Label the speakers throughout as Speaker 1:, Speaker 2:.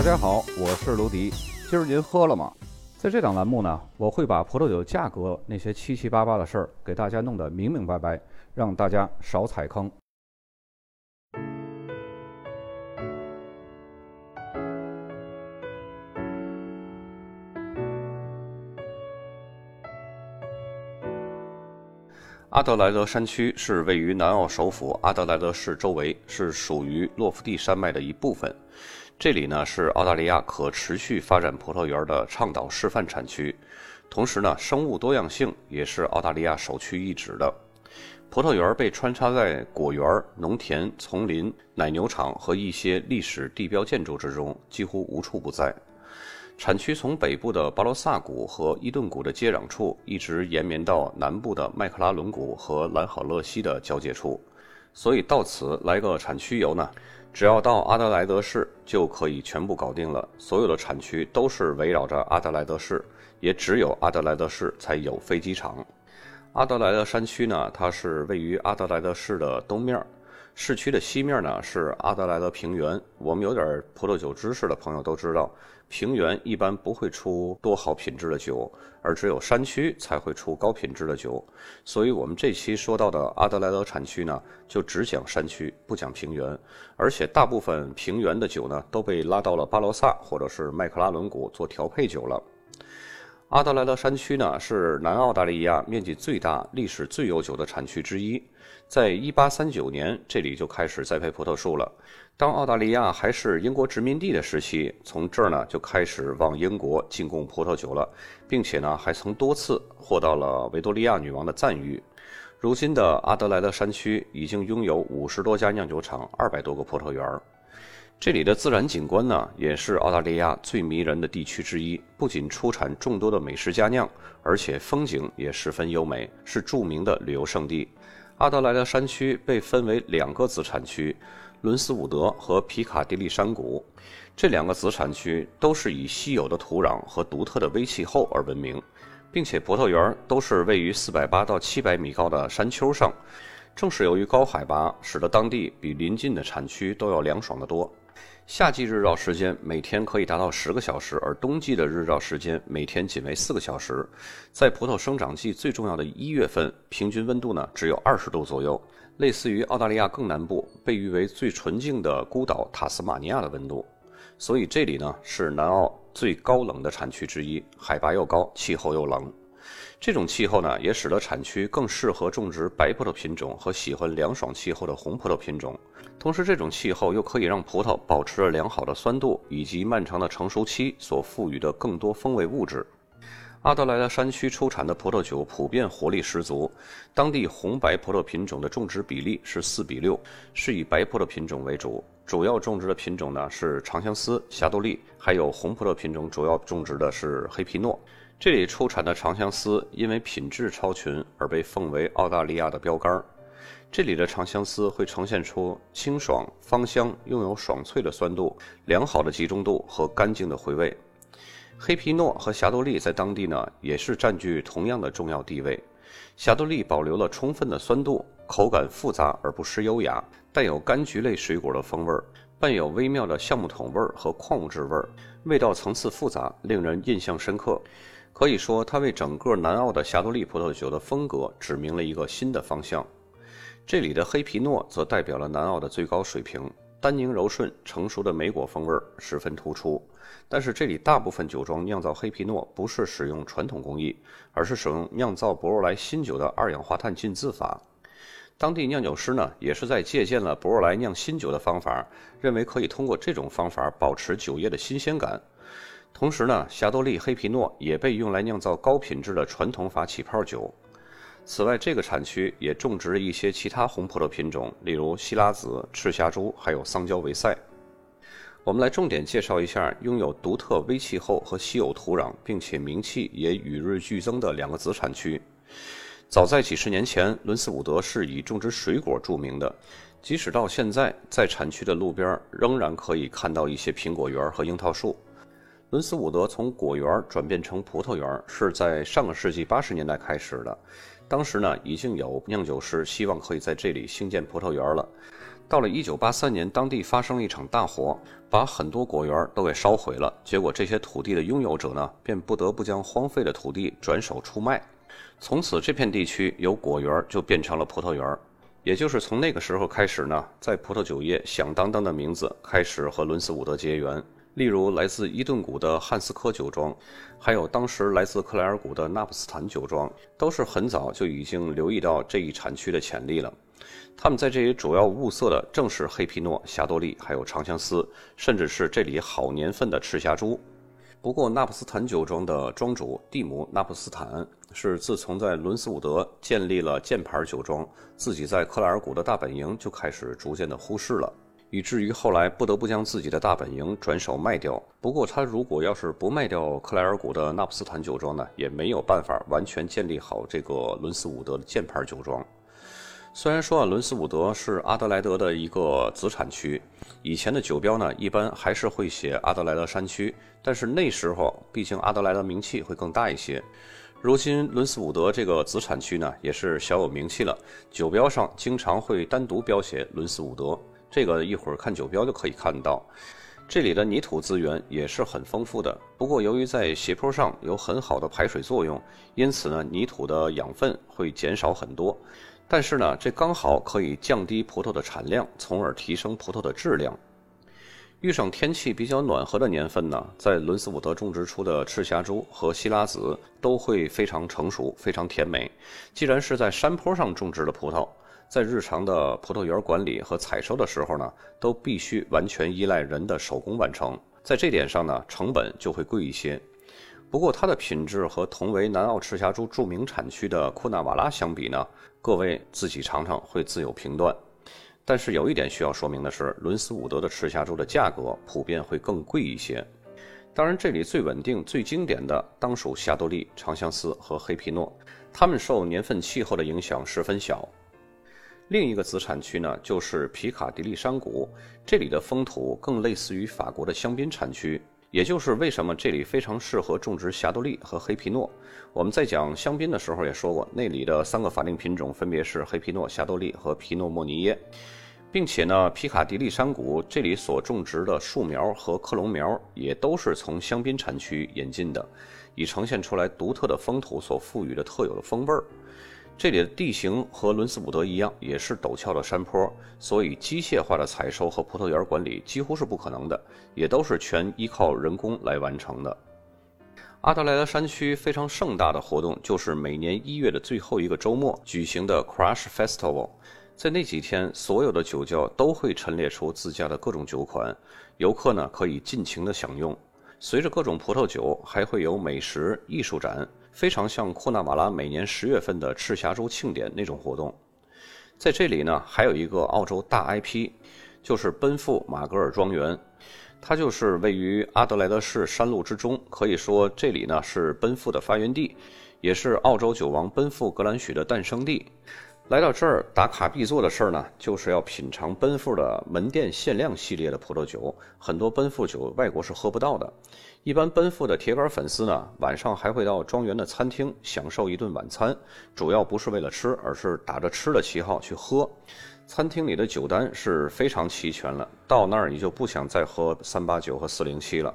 Speaker 1: 大家好，我是卢迪。今儿您喝了吗？在这档栏目呢，我会把葡萄酒价格那些七七八八的事儿给大家弄得明明白白，让大家少踩坑。阿德莱德山区是位于南澳首府阿德莱德市周围，是属于洛夫蒂山脉的一部分。这里呢是澳大利亚可持续发展葡萄园的倡导示范产区，同时呢生物多样性也是澳大利亚首屈一指的。葡萄园被穿插在果园、农田、丛林、奶牛场和一些历史地标建筑之中，几乎无处不在。产区从北部的巴罗萨谷和伊顿谷的接壤处，一直延绵到南部的麦克拉伦谷和兰好勒西的交界处，所以到此来个产区游呢，只要到阿德莱德市就可以全部搞定了。所有的产区都是围绕着阿德莱德市，也只有阿德莱德市才有飞机场。阿德莱德山区呢，它是位于阿德莱德市的东面。市区的西面呢是阿德莱德平原。我们有点葡萄酒知识的朋友都知道，平原一般不会出多好品质的酒，而只有山区才会出高品质的酒。所以，我们这期说到的阿德莱德产区呢，就只讲山区，不讲平原。而且，大部分平原的酒呢，都被拉到了巴罗萨或者是麦克拉伦谷做调配酒了。阿德莱德山区呢，是南澳大利亚面积最大、历史最悠久的产区之一。在一八三九年，这里就开始栽培葡萄树了。当澳大利亚还是英国殖民地的时期，从这儿呢就开始往英国进贡葡萄酒了，并且呢还曾多次获到了维多利亚女王的赞誉。如今的阿德莱德山区已经拥有五十多家酿酒厂、二百多个葡萄园儿。这里的自然景观呢，也是澳大利亚最迷人的地区之一。不仅出产众多的美食佳酿，而且风景也十分优美，是著名的旅游胜地。阿德莱德山区被分为两个子产区，伦斯伍德和皮卡迪利山谷。这两个子产区都是以稀有的土壤和独特的微气候而闻名，并且葡萄园都是位于四百八到七百米高的山丘上。正是由于高海拔，使得当地比邻近的产区都要凉爽得多。夏季日照时间每天可以达到十个小时，而冬季的日照时间每天仅为四个小时。在葡萄生长季最重要的一月份，平均温度呢只有二十度左右，类似于澳大利亚更南部被誉为最纯净的孤岛塔斯马尼亚的温度。所以这里呢是南澳最高冷的产区之一，海拔又高，气候又冷。这种气候呢，也使得产区更适合种植白葡萄品种和喜欢凉爽气候的红葡萄品种。同时，这种气候又可以让葡萄保持了良好的酸度，以及漫长的成熟期所赋予的更多风味物质。阿德莱德山区出产的葡萄酒普遍活力十足，当地红白葡萄品种的种植比例是四比六，是以白葡萄品种为主，主要种植的品种呢是长相思、霞多丽，还有红葡萄品种主要种植的是黑皮诺。这里出产的长相思因为品质超群而被奉为澳大利亚的标杆儿。这里的长相思会呈现出清爽、芳香，拥有爽脆的酸度、良好的集中度和干净的回味。黑皮诺和霞多丽在当地呢也是占据同样的重要地位。霞多丽保留了充分的酸度，口感复杂而不失优雅，带有柑橘类水果的风味，伴有微妙的橡木桶味儿和矿物质味儿，味道层次复杂，令人印象深刻。可以说，它为整个南澳的霞多丽葡萄酒的风格指明了一个新的方向。这里的黑皮诺则代表了南澳的最高水平，单宁柔顺，成熟的莓果风味十分突出。但是，这里大部分酒庄酿造黑皮诺不是使用传统工艺，而是使用酿造博若莱新酒的二氧化碳浸渍法。当地酿酒师呢，也是在借鉴了博若莱酿新酒的方法，认为可以通过这种方法保持酒液的新鲜感。同时呢，霞多丽黑皮诺也被用来酿造高品质的传统法起泡酒。此外，这个产区也种植一些其他红葡萄品种，例如西拉子、赤霞珠，还有桑娇维塞。我们来重点介绍一下拥有独特微气候和稀有土壤，并且名气也与日俱增的两个子产区。早在几十年前，伦斯伍德是以种植水果著名的，即使到现在，在产区的路边仍然可以看到一些苹果园和樱桃树。伦斯伍德从果园转变成葡萄园是在上个世纪八十年代开始的，当时呢已经有酿酒师希望可以在这里兴建葡萄园了，到了1983年，当地发生了一场大火，把很多果园都给烧毁了。结果这些土地的拥有者呢，便不得不将荒废的土地转手出卖。从此，这片地区由果园就变成了葡萄园。也就是从那个时候开始呢，在葡萄酒业响当当的名字开始和伦斯伍德结缘。例如来自伊顿谷的汉斯科酒庄，还有当时来自克莱尔谷的纳普斯坦酒庄，都是很早就已经留意到这一产区的潜力了。他们在这里主要物色的正是黑皮诺、霞多丽，还有长相思，甚至是这里好年份的赤霞珠。不过，纳普斯坦酒庄的庄主蒂姆·纳普斯坦是自从在伦斯伍德建立了箭牌酒庄，自己在克莱尔谷的大本营就开始逐渐的忽视了。以至于后来不得不将自己的大本营转手卖掉。不过，他如果要是不卖掉克莱尔谷的纳普斯坦酒庄呢，也没有办法完全建立好这个伦斯伍德的箭牌酒庄。虽然说啊，伦斯伍德是阿德莱德的一个子产区，以前的酒标呢，一般还是会写阿德莱德山区，但是那时候毕竟阿德莱德名气会更大一些。如今伦斯伍德这个子产区呢，也是小有名气了，酒标上经常会单独标写伦斯伍德。这个一会儿看酒标就可以看到，这里的泥土资源也是很丰富的。不过由于在斜坡上有很好的排水作用，因此呢，泥土的养分会减少很多。但是呢，这刚好可以降低葡萄的产量，从而提升葡萄的质量。遇上天气比较暖和的年份呢，在伦斯伍德种植出的赤霞珠和西拉子都会非常成熟，非常甜美。既然是在山坡上种植的葡萄。在日常的葡萄园管理和采收的时候呢，都必须完全依赖人的手工完成。在这点上呢，成本就会贵一些。不过它的品质和同为南澳赤霞珠著名产区的库纳瓦拉相比呢，各位自己尝尝会自有评断。但是有一点需要说明的是，伦斯伍德的赤霞珠的价格普遍会更贵一些。当然，这里最稳定、最经典的当属霞多丽、长相思和黑皮诺，它们受年份、气候的影响十分小。另一个子产区呢，就是皮卡迪利山谷，这里的风土更类似于法国的香槟产区，也就是为什么这里非常适合种植霞多丽和黑皮诺。我们在讲香槟的时候也说过，那里的三个法定品种分别是黑皮诺、霞多丽和皮诺莫尼耶，并且呢，皮卡迪利山谷这里所种植的树苗和克隆苗也都是从香槟产区引进的，以呈现出来独特的风土所赋予的特有的风味儿。这里的地形和伦斯伍德一样，也是陡峭的山坡，所以机械化的采收和葡萄园管理几乎是不可能的，也都是全依靠人工来完成的。阿德莱德山区非常盛大的活动，就是每年一月的最后一个周末举行的 Crush Festival。在那几天，所有的酒窖都会陈列出自家的各种酒款，游客呢可以尽情的享用。随着各种葡萄酒，还会有美食、艺术展。非常像库纳瓦拉每年十月份的赤霞珠庆典那种活动，在这里呢，还有一个澳洲大 IP，就是奔赴马格尔庄园，它就是位于阿德莱德市山路之中，可以说这里呢是奔赴的发源地，也是澳洲酒王奔赴格兰许的诞生地。来到这儿打卡必做的事儿呢，就是要品尝奔富的门店限量系列的葡萄酒。很多奔富酒外国是喝不到的。一般奔富的铁杆粉丝呢，晚上还会到庄园的餐厅享受一顿晚餐，主要不是为了吃，而是打着吃的旗号去喝。餐厅里的酒单是非常齐全了，到那儿你就不想再喝三八九和四零七了。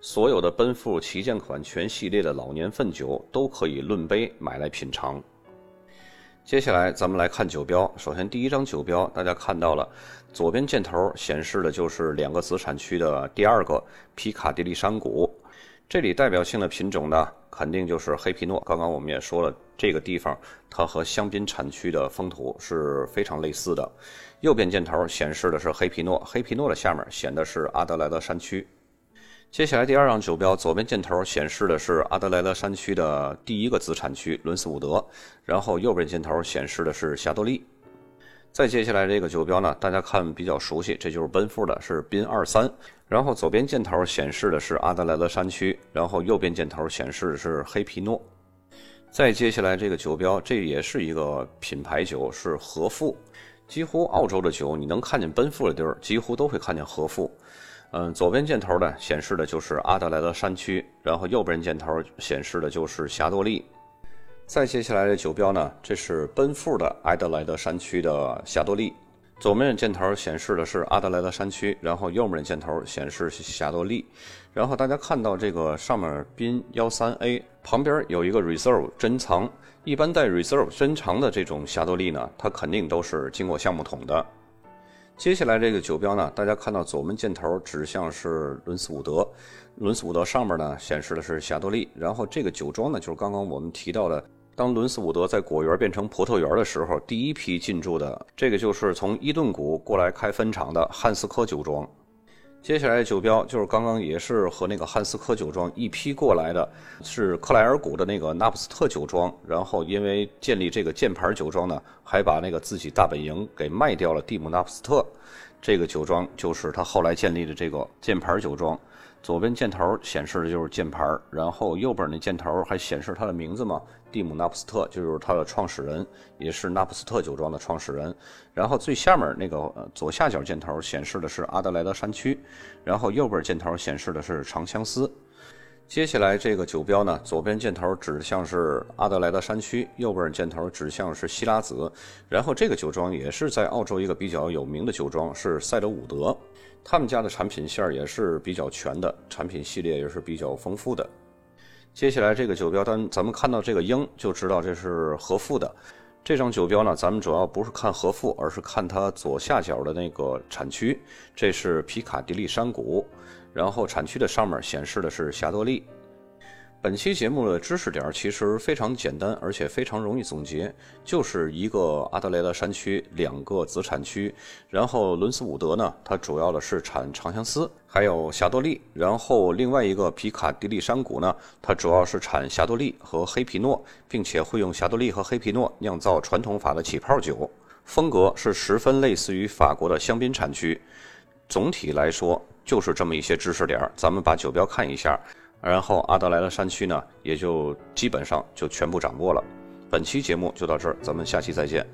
Speaker 1: 所有的奔富旗舰款全系列的老年份酒都可以论杯买来品尝。接下来咱们来看酒标。首先，第一张酒标，大家看到了，左边箭头显示的就是两个子产区的第二个皮卡迪利山谷。这里代表性的品种呢，肯定就是黑皮诺。刚刚我们也说了，这个地方它和香槟产区的风土是非常类似的。右边箭头显示的是黑皮诺，黑皮诺的下面显的是阿德莱德山区。接下来第二张酒标，左边箭头显示的是阿德莱德山区的第一个子产区伦斯伍德，然后右边箭头显示的是霞多丽。再接下来这个酒标呢，大家看比较熟悉，这就是奔富的，是宾二三。然后左边箭头显示的是阿德莱德山区，然后右边箭头显示的是黑皮诺。再接下来这个酒标，这也是一个品牌酒，是和富。几乎澳洲的酒，你能看见奔富的地儿，几乎都会看见和富。嗯，左边箭头呢显示的就是阿德莱德山区，然后右边箭头显示的就是霞多丽。再接下来的酒标呢，这是奔赴的阿德莱德山区的霞多丽。左面箭头显示的是阿德莱德山区，然后右面箭头显示是霞多丽。然后大家看到这个上面宾幺三 A 旁边有一个 reserve 珍藏，一般带 reserve 珍藏的这种霞多丽呢，它肯定都是经过橡木桶的。接下来这个酒标呢，大家看到左门箭头指向是伦斯伍德，伦斯伍德上面呢显示的是霞多丽，然后这个酒庄呢就是刚刚我们提到的，当伦斯伍德在果园变成葡萄园的时候，第一批进驻的这个就是从伊顿谷过来开分厂的汉斯科酒庄。接下来酒标就是刚刚也是和那个汉斯科酒庄一批过来的，是克莱尔谷的那个纳普斯特酒庄。然后因为建立这个箭牌酒庄呢，还把那个自己大本营给卖掉了蒂姆纳普斯特。这个酒庄就是他后来建立的这个箭牌酒庄。左边箭头显示的就是箭牌，然后右边那箭头还显示他的名字嘛，蒂姆纳普斯特就是他的创始人，也是纳普斯特酒庄的创始人。然后最下面那个左下角箭头显示的是阿德莱德山区，然后右边箭头显示的是长相思。接下来这个酒标呢，左边箭头指向是阿德莱德山区，右边箭头指向是希拉子。然后这个酒庄也是在澳洲一个比较有名的酒庄，是塞德伍德。他们家的产品线也是比较全的，产品系列也是比较丰富的。接下来这个酒标单，咱们看到这个鹰就知道这是和富的。这张酒标呢，咱们主要不是看和富，而是看它左下角的那个产区，这是皮卡迪利山谷，然后产区的上面显示的是霞多丽。本期节目的知识点其实非常简单，而且非常容易总结，就是一个阿德莱德山区两个子产区，然后伦斯伍德呢，它主要的是产长相思，还有霞多丽，然后另外一个皮卡迪利山谷呢，它主要是产霞多丽和黑皮诺，并且会用霞多丽和黑皮诺酿造传统法的起泡酒，风格是十分类似于法国的香槟产区。总体来说就是这么一些知识点，咱们把酒标看一下。然后阿德莱德山区呢，也就基本上就全部掌握了。本期节目就到这儿，咱们下期再见。